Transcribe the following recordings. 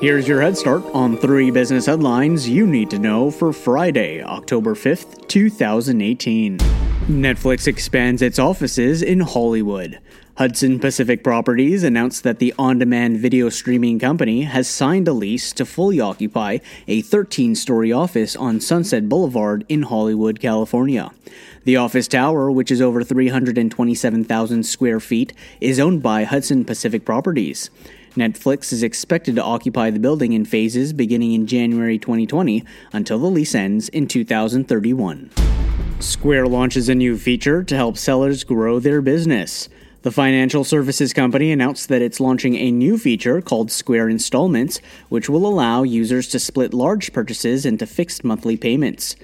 Here's your head start on three business headlines you need to know for Friday, October 5th, 2018. Netflix expands its offices in Hollywood. Hudson Pacific Properties announced that the on demand video streaming company has signed a lease to fully occupy a 13 story office on Sunset Boulevard in Hollywood, California. The office tower, which is over 327,000 square feet, is owned by Hudson Pacific Properties. Netflix is expected to occupy the building in phases beginning in January 2020 until the lease ends in 2031. Square launches a new feature to help sellers grow their business. The financial services company announced that it's launching a new feature called Square Installments, which will allow users to split large purchases into fixed monthly payments.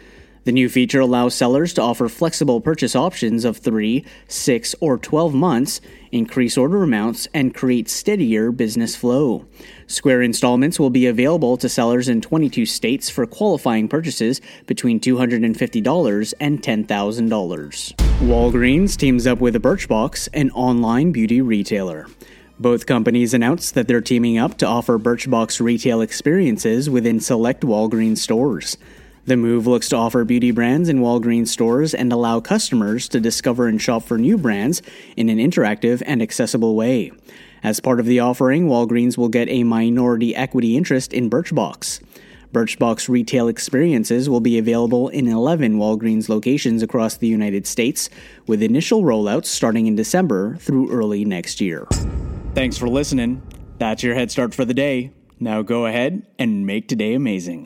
The new feature allows sellers to offer flexible purchase options of 3, 6, or 12 months, increase order amounts, and create steadier business flow. Square installments will be available to sellers in 22 states for qualifying purchases between $250 and $10,000. Walgreens teams up with Birchbox, an online beauty retailer. Both companies announced that they're teaming up to offer Birchbox retail experiences within select Walgreens stores. The move looks to offer beauty brands in Walgreens stores and allow customers to discover and shop for new brands in an interactive and accessible way. As part of the offering, Walgreens will get a minority equity interest in Birchbox. Birchbox retail experiences will be available in 11 Walgreens locations across the United States, with initial rollouts starting in December through early next year. Thanks for listening. That's your head start for the day. Now go ahead and make today amazing.